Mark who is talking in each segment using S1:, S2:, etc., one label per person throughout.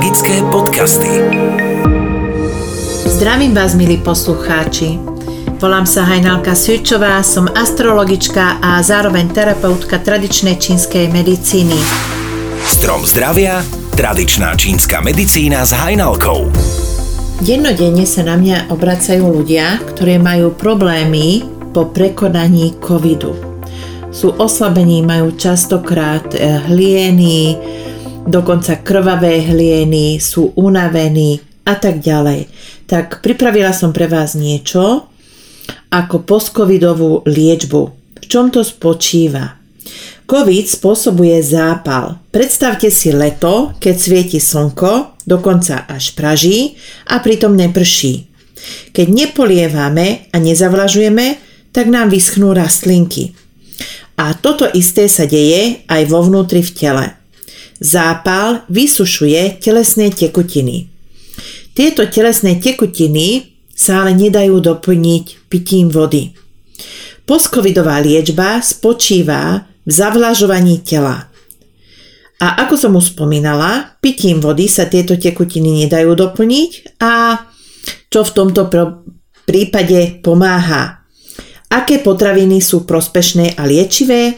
S1: Magické podcasty.
S2: Zdravím vás, milí poslucháči. Volám sa Hajnalka Svičová, som astrologička a zároveň terapeutka tradičnej čínskej medicíny.
S1: Strom zdravia, tradičná čínska medicína s Hajnalkou.
S2: Dennodenne sa na mňa obracajú ľudia, ktorí majú problémy po prekonaní covidu. Sú oslabení, majú častokrát eh, hlieny, dokonca krvavé hlieny, sú unavení a tak ďalej. Tak pripravila som pre vás niečo ako postcovidovú liečbu. V čom to spočíva? COVID spôsobuje zápal. Predstavte si leto, keď svieti slnko, dokonca až praží a pritom neprší. Keď nepolievame a nezavlažujeme, tak nám vyschnú rastlinky. A toto isté sa deje aj vo vnútri v tele. Zápal vysušuje telesné tekutiny. Tieto telesné tekutiny sa ale nedajú doplniť pitím vody. Postcovidová liečba spočíva v zavlažovaní tela. A ako som už spomínala, pitím vody sa tieto tekutiny nedajú doplniť a čo v tomto prípade pomáha. Aké potraviny sú prospešné a liečivé?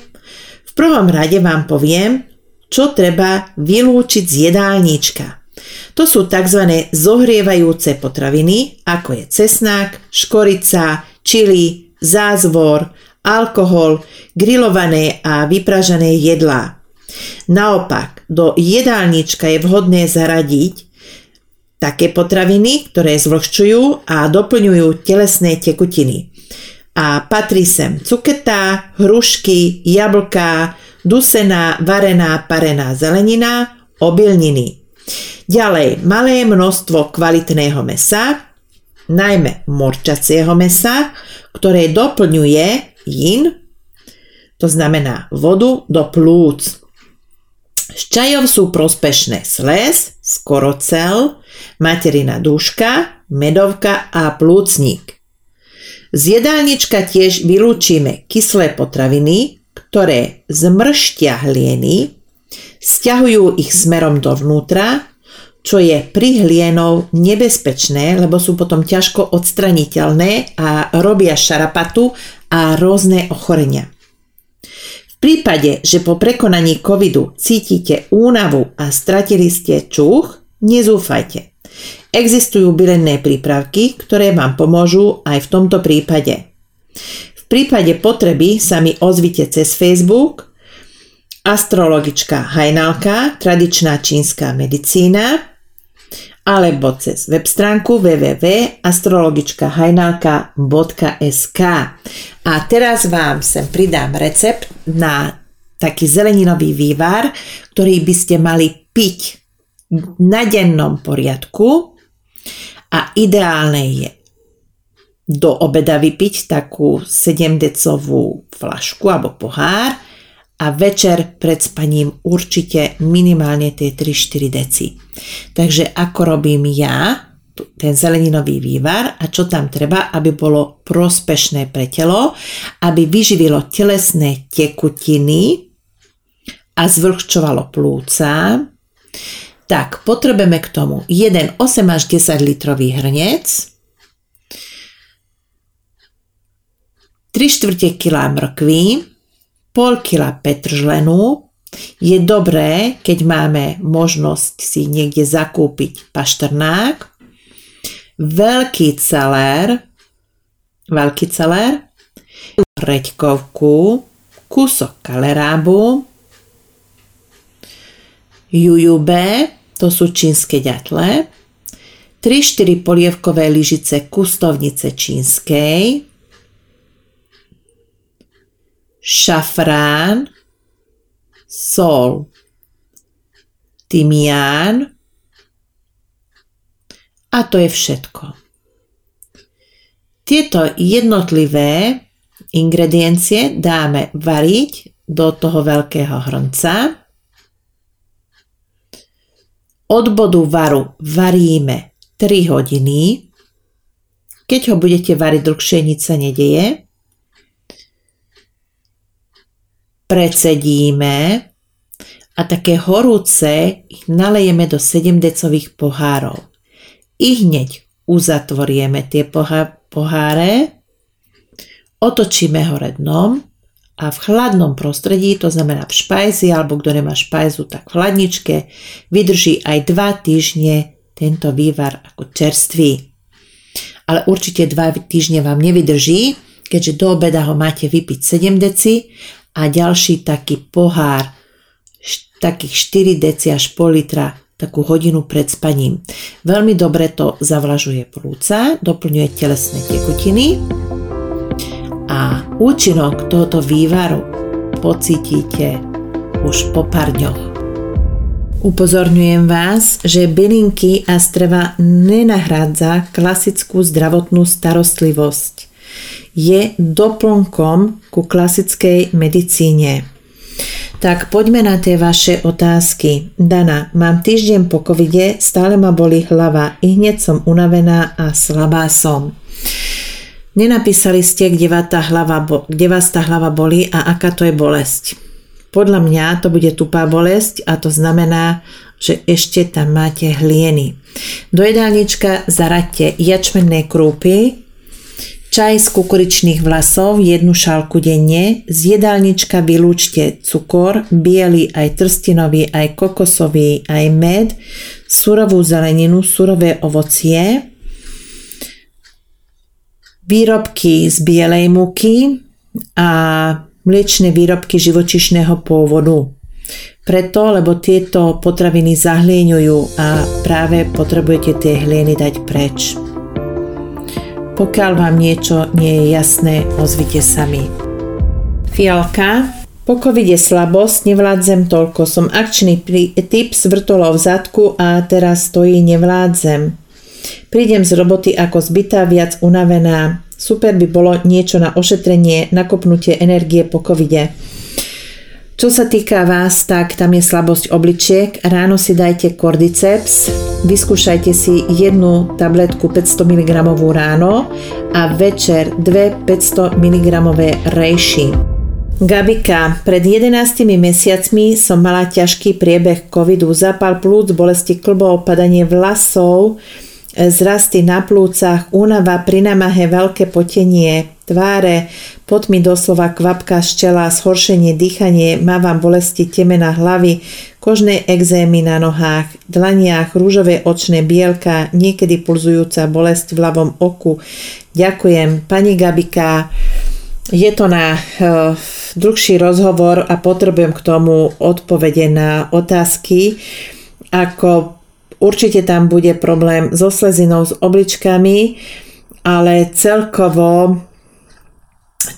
S2: V prvom rade vám poviem, čo treba vylúčiť z jedálnička. To sú tzv. zohrievajúce potraviny, ako je cesnák, škorica, čili, zázvor, alkohol, grillované a vypražané jedlá. Naopak, do jedálnička je vhodné zaradiť také potraviny, ktoré zvlhčujú a doplňujú telesné tekutiny. A patrí sem cuketá, hrušky, jablká, dusená, varená, parená zelenina, obilniny. Ďalej, malé množstvo kvalitného mesa, najmä morčacieho mesa, ktoré doplňuje yin, to znamená vodu, do plúc. Z čajov sú prospešné sles, skorocel, materina duška, medovka a plúcnik. Z jedálnička tiež vylúčime kyslé potraviny, ktoré zmrštia hlieny, stiahujú ich smerom dovnútra, čo je pri hlienov nebezpečné, lebo sú potom ťažko odstraniteľné a robia šarapatu a rôzne ochorenia. V prípade, že po prekonaní covidu cítite únavu a stratili ste čuch, nezúfajte. Existujú bylenné prípravky, ktoré vám pomôžu aj v tomto prípade. Prípade potreby sa mi ozvite cez Facebook. Astrologička Hajnalka, tradičná čínska medicína. Alebo cez web stránku www.astrologičkahajnalka.sk A teraz vám sem pridám recept na taký zeleninový vývar, ktorý by ste mali piť na dennom poriadku. A ideálne je do obeda vypiť takú 7-decovú flašku alebo pohár a večer pred spaním určite minimálne tie 3-4 deci. Takže ako robím ja, ten zeleninový vývar a čo tam treba, aby bolo prospešné pre telo, aby vyživilo telesné tekutiny a zvrhčovalo plúca, tak potrebujeme k tomu 1 8 až 10 litrový hrnec, 3 čtvrte kg mrkvy, pol kila petržlenu. Je dobré, keď máme možnosť si niekde zakúpiť paštrnák, veľký celér, veľký celér, reďkovku, kúsok kalerábu, jujube, to sú čínske ďatle, 3-4 polievkové lyžice kustovnice čínskej, šafrán, sol, tymián a to je všetko. Tieto jednotlivé ingrediencie dáme variť do toho veľkého hrnca. Od bodu varu varíme 3 hodiny. Keď ho budete variť dlhšie, nič sa nedeje. Precedíme a také horúce ich nalejeme do 7 decových pohárov. I hneď uzatvorieme tie poháre, otočíme hore dnom a v chladnom prostredí, to znamená v špajzi, alebo kto nemá špajzu, tak v chladničke, vydrží aj 2 týždne tento vývar ako čerstvý. Ale určite 2 týždne vám nevydrží, keďže do obeda ho máte vypiť 7 deci a ďalší taký pohár, takých 4 deci až pol litra takú hodinu pred spaním. Veľmi dobre to zavlažuje plúca, doplňuje telesné tekutiny a účinok tohoto vývaru pocítite už po pár dňoch. Upozorňujem vás, že bylinky a streva nenahrádza klasickú zdravotnú starostlivosť. Je doplnkom ku klasickej medicíne. Tak poďme na tie vaše otázky. Dana, mám týždeň po covide, stále ma boli hlava, i hneď som unavená a slabá som. Nenapísali ste, kde tá hlava, kde vás tá hlava boli a aká to je bolesť. Podľa mňa to bude tupá bolesť a to znamená, že ešte tam máte hlieny. Do jedálnička zaraďte jačmenné krúpy, Čaj z kukuričných vlasov, jednu šálku denne, z jedálnička vylúčte cukor, biely aj trstinový, aj kokosový, aj med, surovú zeleninu, surové ovocie, výrobky z bielej múky a mliečne výrobky živočišného pôvodu. Preto, lebo tieto potraviny zahlieňujú a práve potrebujete tie hlieny dať preč. Pokiaľ vám niečo nie je jasné, ozvite sa mi. Fialka. Po covide slabosť, nevládzem toľko. Som akčný typ s vrtolou v zadku a teraz stojí nevládzem. Prídem z roboty ako zbytá, viac unavená. Super by bolo niečo na ošetrenie, nakopnutie energie po covide. Čo sa týka vás, tak tam je slabosť obličiek. Ráno si dajte kordyceps, vyskúšajte si jednu tabletku 500 mg ráno a večer dve 500 mg rejši. Gabika, pred 11 mesiacmi som mala ťažký priebeh covidu, zapal plúc, bolesti klbov, padanie vlasov, zrasty na plúcach, únava pri namahe, veľké potenie tváre, pot mi doslova kvapka z čela, zhoršenie dýchanie, mávam bolesti temena hlavy, kožné exémy na nohách, dlaniach, rúžové očné bielka, niekedy pulzujúca bolesť v ľavom oku. Ďakujem. Pani Gabika, je to na uh, dlhší rozhovor a potrebujem k tomu odpovede na otázky. Ako Určite tam bude problém so slezinou, s obličkami, ale celkovo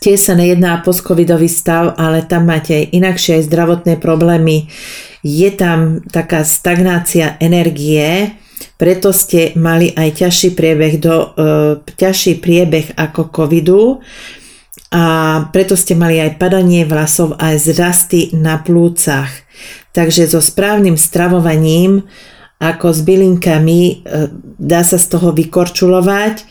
S2: tie sa nejedná post-covidový stav, ale tam máte aj inakšie aj zdravotné problémy. Je tam taká stagnácia energie, preto ste mali aj ťažší priebeh, do, e, ťažší priebeh ako covidu a preto ste mali aj padanie vlasov aj zrasty na plúcach. Takže so správnym stravovaním ako s bylinkami, e, dá sa z toho vykorčulovať,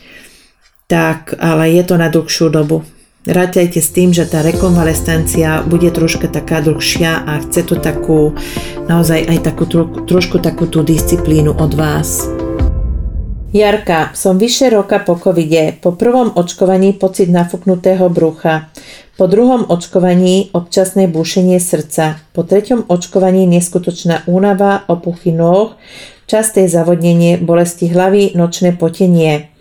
S2: tak, ale je to na dlhšiu dobu. Rátajte s tým, že tá rekonvalescencia bude troška taká dlhšia a chce to takú, naozaj aj takú, trošku takú tú disciplínu od vás. Jarka, som vyše roka po covide. Po prvom očkovaní pocit nafúknutého brucha. Po druhom očkovaní občasné búšenie srdca. Po treťom očkovaní neskutočná únava, opuchy nôh, časté zavodnenie, bolesti hlavy, nočné potenie.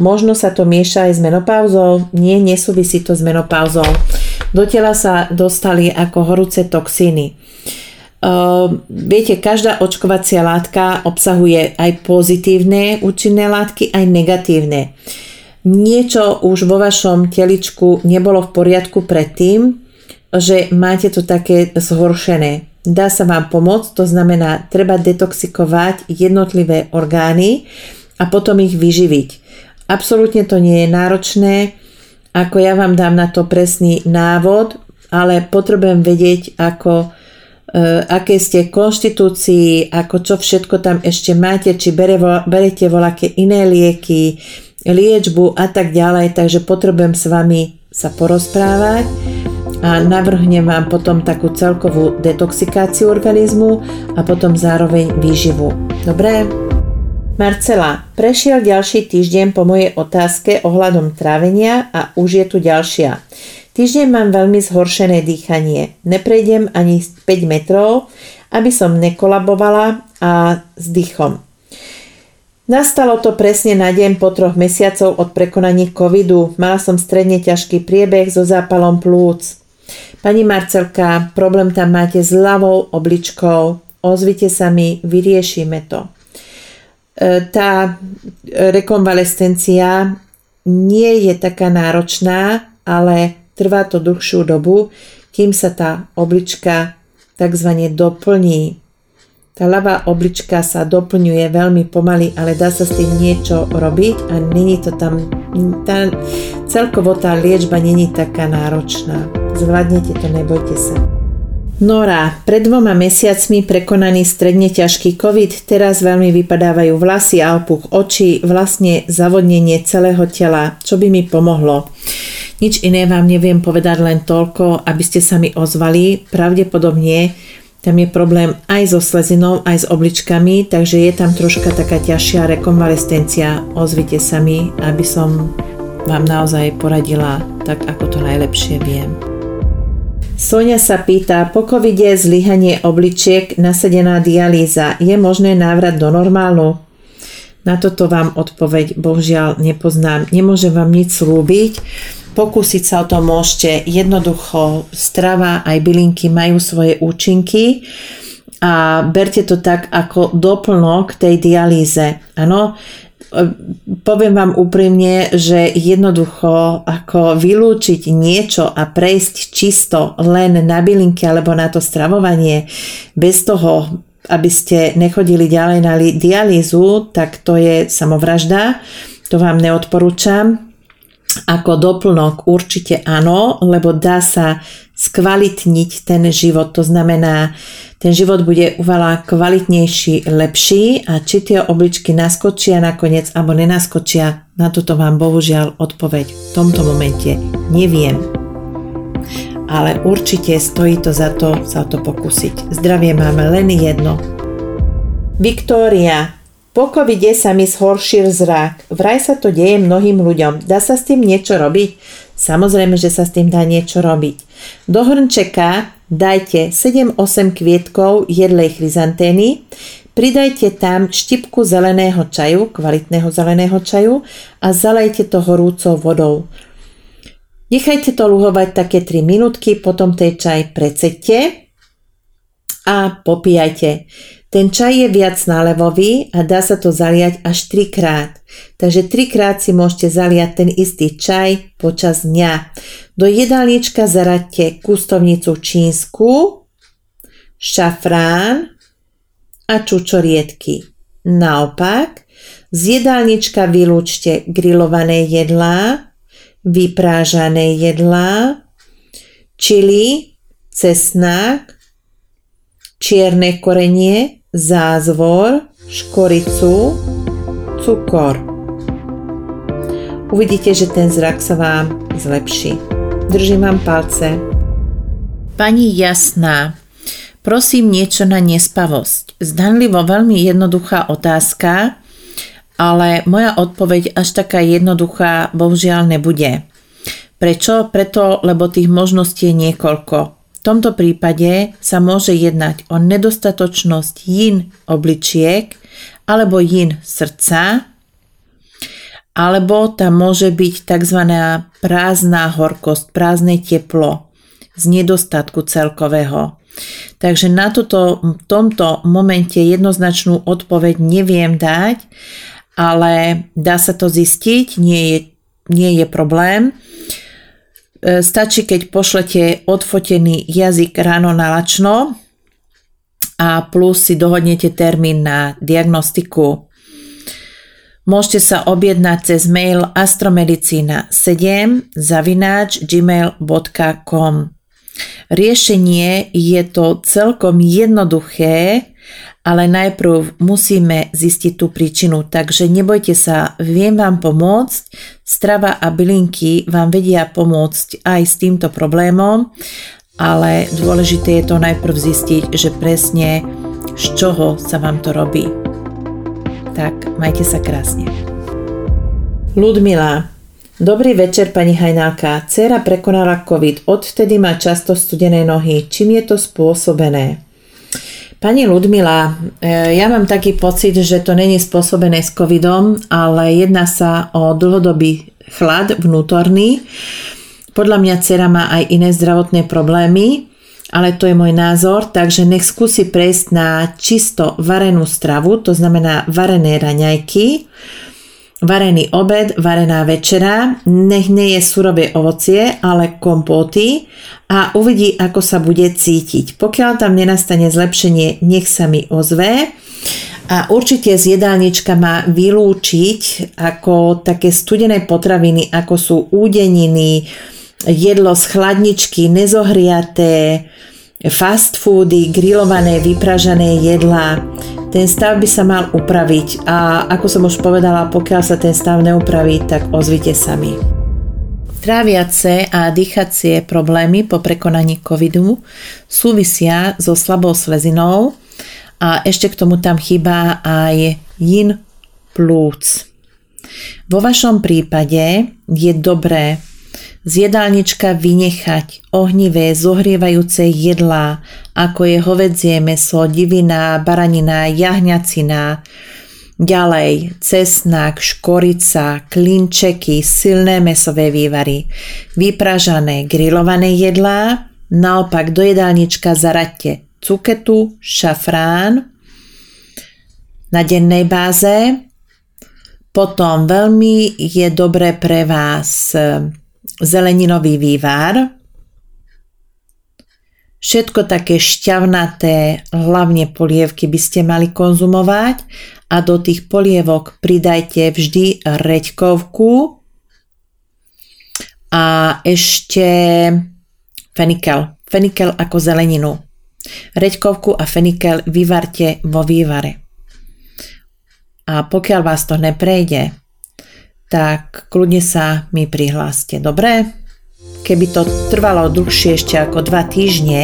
S2: Možno sa to mieša aj s menopauzou? Nie, nesúvisí to s menopauzou. Do tela sa dostali ako horúce toxíny. Uh, viete, každá očkovacia látka obsahuje aj pozitívne účinné látky, aj negatívne. Niečo už vo vašom teličku nebolo v poriadku predtým, že máte to také zhoršené. Dá sa vám pomôcť, to znamená, treba detoxikovať jednotlivé orgány a potom ich vyživiť. Absolútne to nie je náročné, ako ja vám dám na to presný návod, ale potrebujem vedieť, ako aké ste konštitúcii, ako čo všetko tam ešte máte, či bere, berete voľaké iné lieky, liečbu a tak ďalej, takže potrebujem s vami sa porozprávať a navrhnem vám potom takú celkovú detoxikáciu organizmu a potom zároveň výživu. Dobre? Marcela, prešiel ďalší týždeň po mojej otázke ohľadom trávenia a už je tu ďalšia. Týždeň mám veľmi zhoršené dýchanie. Neprejdem ani 5 metrov, aby som nekolabovala a s dýchom. Nastalo to presne na deň po troch mesiacov od prekonaní covidu. Mala som stredne ťažký priebeh so zápalom plúc. Pani Marcelka, problém tam máte s ľavou obličkou. Ozvite sa mi, vyriešime to. E, tá rekonvalescencia nie je taká náročná, ale trvá to dlhšiu dobu, kým sa tá oblička tzv. doplní. Tá ľavá oblička sa doplňuje veľmi pomaly, ale dá sa s tým niečo robiť a není to tam, tá, celkovo tá liečba není taká náročná. Zvládnete to, nebojte sa. Nora, pred dvoma mesiacmi prekonaný stredne ťažký COVID, teraz veľmi vypadávajú vlasy a opuch očí, vlastne zavodnenie celého tela, čo by mi pomohlo. Nič iné vám neviem povedať len toľko, aby ste sa mi ozvali. Pravdepodobne tam je problém aj so slezinou, aj s obličkami, takže je tam troška taká ťažšia rekonvalescencia. Ozvite sa mi, aby som vám naozaj poradila tak, ako to najlepšie viem. Sonia sa pýta, po covide zlyhanie obličiek, nasadená dialýza, je možné návrat do normálu? Na toto vám odpoveď bohužiaľ nepoznám. Nemôžem vám nič slúbiť. Pokúsiť sa o to môžete. Jednoducho strava aj bylinky majú svoje účinky a berte to tak ako doplnok tej dialýze. Áno, poviem vám úprimne, že jednoducho ako vylúčiť niečo a prejsť čisto len na bylinky alebo na to stravovanie bez toho, aby ste nechodili ďalej na dialýzu, tak to je samovražda. To vám neodporúčam. Ako doplnok určite áno, lebo dá sa skvalitniť ten život. To znamená, ten život bude uvala kvalitnejší, lepší a či tie obličky naskočia nakoniec alebo nenaskočia, na toto vám bohužiaľ odpoveď v tomto momente neviem. Ale určite stojí to za to sa to pokúsiť. Zdravie máme len jedno. Viktória, po covide sa mi zhoršil zrak. Vraj sa to deje mnohým ľuďom. Dá sa s tým niečo robiť? Samozrejme, že sa s tým dá niečo robiť. Do hrnčeka dajte 7-8 kvietkov jedlej chryzantény, pridajte tam štipku zeleného čaju, kvalitného zeleného čaju a zalejte to horúcou vodou. Nechajte to luhovať také 3 minútky, potom tej čaj precete a popíjajte. Ten čaj je viac nálevový a dá sa to zaliať až 3 krát. Takže 3 krát si môžete zaliať ten istý čaj počas dňa. Do jedálnička zaraďte kustovnicu čínsku, šafrán a čučoriedky. Naopak, z jedálnička vylúčte grillované jedlá, vyprážané jedlá, čili, cesnak, čierne korenie, zázvor, škoricu, cukor. Uvidíte, že ten zrak sa vám zlepší. Držím vám palce. Pani Jasná, prosím niečo na nespavosť. Zdanlivo veľmi jednoduchá otázka, ale moja odpoveď až taká jednoduchá bohužiaľ nebude. Prečo? Preto, lebo tých možností je niekoľko tomto prípade sa môže jednať o nedostatočnosť yin obličiek alebo yin srdca, alebo tam môže byť tzv. prázdna horkosť, prázdne teplo z nedostatku celkového. Takže na toto, v tomto momente jednoznačnú odpoveď neviem dať, ale dá sa to zistiť, nie je, nie je problém. E, stačí, keď pošlete odfotený jazyk ráno na lačno a plus si dohodnete termín na diagnostiku. Môžete sa objednať cez mail astromedicina7 zavináč gmail.com Riešenie je to celkom jednoduché, ale najprv musíme zistiť tú príčinu, takže nebojte sa, viem vám pomôcť, strava a bylinky vám vedia pomôcť aj s týmto problémom, ale dôležité je to najprv zistiť, že presne z čoho sa vám to robí. Tak, majte sa krásne. Ludmila, Dobrý večer, pani Hajnálka. Cera prekonala COVID, odvtedy má často studené nohy. Čím je to spôsobené? Pani Ludmila, e, ja mám taký pocit, že to není spôsobené s covidom, ale jedná sa o dlhodobý chlad vnútorný. Podľa mňa dcera má aj iné zdravotné problémy, ale to je môj názor, takže nech skúsi prejsť na čisto varenú stravu, to znamená varené raňajky, varený obed, varená večera, nech nie je surové ovocie, ale kompóty a uvidí, ako sa bude cítiť. Pokiaľ tam nenastane zlepšenie, nech sa mi ozve. A určite z jedálnička má vylúčiť ako také studené potraviny, ako sú údeniny, jedlo z chladničky, nezohriaté, fast foody, grillované, vypražané jedlá. Ten stav by sa mal upraviť a ako som už povedala, pokiaľ sa ten stav neupraví, tak ozvite sa mi. Tráviace a dýchacie problémy po prekonaní covidu súvisia so slabou slezinou a ešte k tomu tam chýba aj yin plúc. Vo vašom prípade je dobré z jedálnička vynechať ohnivé, zohrievajúce jedlá, ako je hovedzie meso, divina, baranina, jahňacina, ďalej cesnak, škorica, klinčeky, silné mesové vývary, vypražané, grillované jedlá, naopak do jedálnička zaraďte cuketu, šafrán na dennej báze, potom veľmi je dobré pre vás zeleninový vývar. Všetko také šťavnaté, hlavne polievky by ste mali konzumovať a do tých polievok pridajte vždy reďkovku a ešte fenikel. Fenikel ako zeleninu. Reďkovku a fenikel vyvarte vo vývare. A pokiaľ vás to neprejde, tak kľudne sa mi prihláste. Dobre? Keby to trvalo dlhšie ešte ako 2 týždne,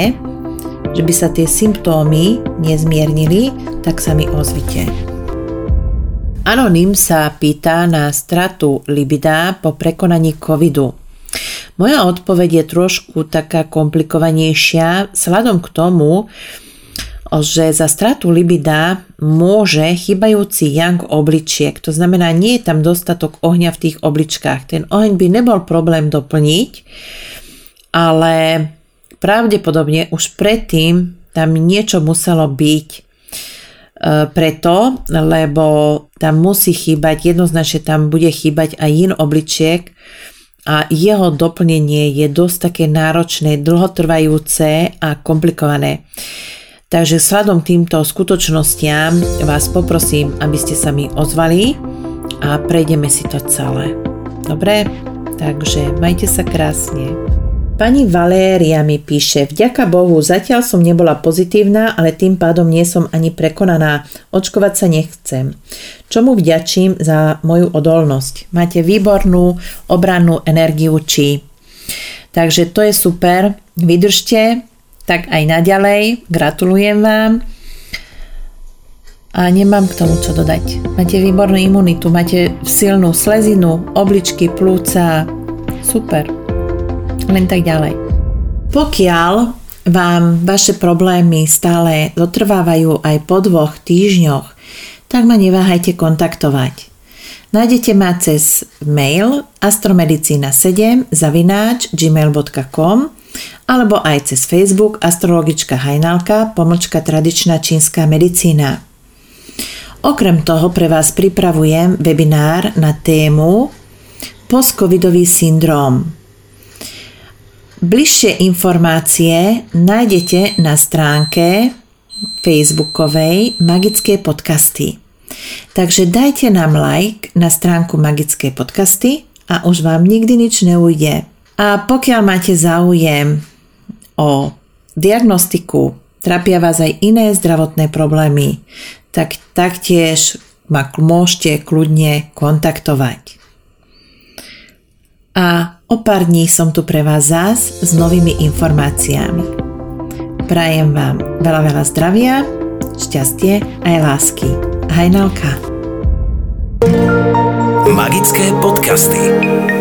S2: že by sa tie symptómy nezmiernili, tak sa mi ozvite. Anonym sa pýta na stratu libida po prekonaní covidu. Moja odpoveď je trošku taká komplikovanejšia, sladom k tomu, že za stratu libida môže chybajúci yang obličiek. To znamená, nie je tam dostatok ohňa v tých obličkách. Ten oheň by nebol problém doplniť, ale pravdepodobne už predtým tam niečo muselo byť e, preto, lebo tam musí chýbať, jednoznačne tam bude chýbať aj in obličiek a jeho doplnenie je dosť také náročné, dlhotrvajúce a komplikované. Takže sladom týmto skutočnostiam vás poprosím, aby ste sa mi ozvali a prejdeme si to celé. Dobre? Takže majte sa krásne. Pani Valéria mi píše, vďaka Bohu, zatiaľ som nebola pozitívna, ale tým pádom nie som ani prekonaná. Očkovať sa nechcem. Čomu vďačím za moju odolnosť? Máte výbornú obrannú energiu či. Takže to je super. Vydržte, tak aj naďalej. Gratulujem vám. A nemám k tomu čo dodať. Máte výbornú imunitu, máte silnú slezinu, obličky, plúca. Super. Len tak ďalej. Pokiaľ vám vaše problémy stále dotrvávajú aj po dvoch týždňoch, tak ma neváhajte kontaktovať. Nájdete ma cez mail astromedicina7 zavináč gmail.com alebo aj cez Facebook astrologička Hajnalka, pomočka tradičná čínska medicína. Okrem toho pre vás pripravujem webinár na tému postcovidový syndróm. Bližšie informácie nájdete na stránke facebookovej Magické podcasty. Takže dajte nám like na stránku Magické podcasty a už vám nikdy nič neujde. A pokiaľ máte záujem o diagnostiku trápia vás aj iné zdravotné problémy, tak taktiež ma môžete kľudne kontaktovať. A o pár dní som tu pre vás zás s novými informáciami. Prajem vám veľa, veľa zdravia, šťastie aj lásky. Hajnalka.
S1: Magické podcasty.